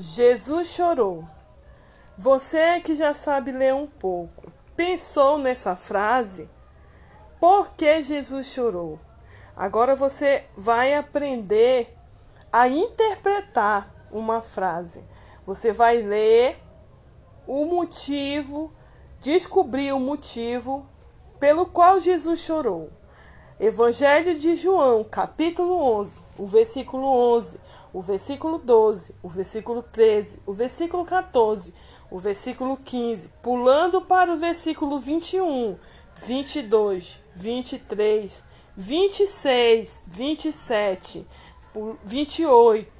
Jesus chorou. Você que já sabe ler um pouco, pensou nessa frase? Por que Jesus chorou? Agora você vai aprender a interpretar uma frase. Você vai ler o motivo, descobrir o motivo pelo qual Jesus chorou. Evangelho de João, capítulo 11, o versículo 11, o versículo 12, o versículo 13, o versículo 14, o versículo 15, pulando para o versículo 21, 22, 23, 26, 27, 28,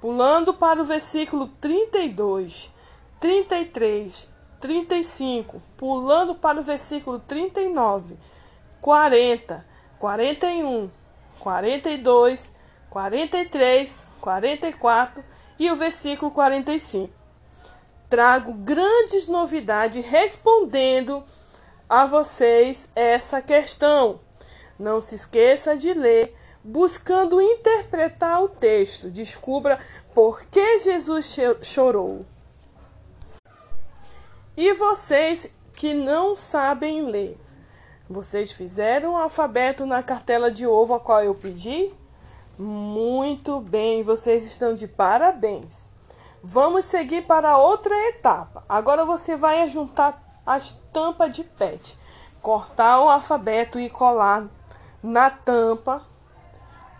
pulando para o versículo 32, 33, 35, pulando para o versículo 39, 40, 41, 42, 43, 44 e o versículo 45. Trago grandes novidades respondendo a vocês essa questão. Não se esqueça de ler, buscando interpretar o texto. Descubra por que Jesus chorou. E vocês que não sabem ler, vocês fizeram o alfabeto na cartela de ovo a qual eu pedi? Muito bem, vocês estão de parabéns. Vamos seguir para outra etapa. Agora você vai juntar as tampas de pet, cortar o alfabeto e colar na tampa.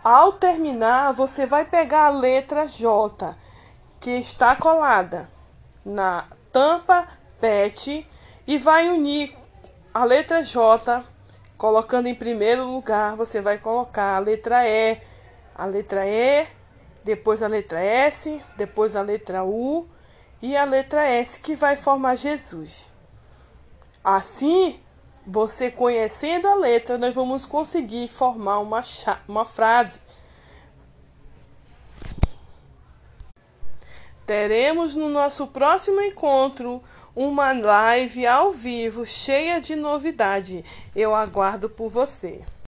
Ao terminar, você vai pegar a letra J que está colada na tampa PET e vai unir a letra J, colocando em primeiro lugar, você vai colocar a letra E, a letra E, depois a letra S, depois a letra U e a letra S, que vai formar Jesus. Assim, você conhecendo a letra, nós vamos conseguir formar uma, uma frase. Teremos no nosso próximo encontro uma live ao vivo cheia de novidade. Eu aguardo por você.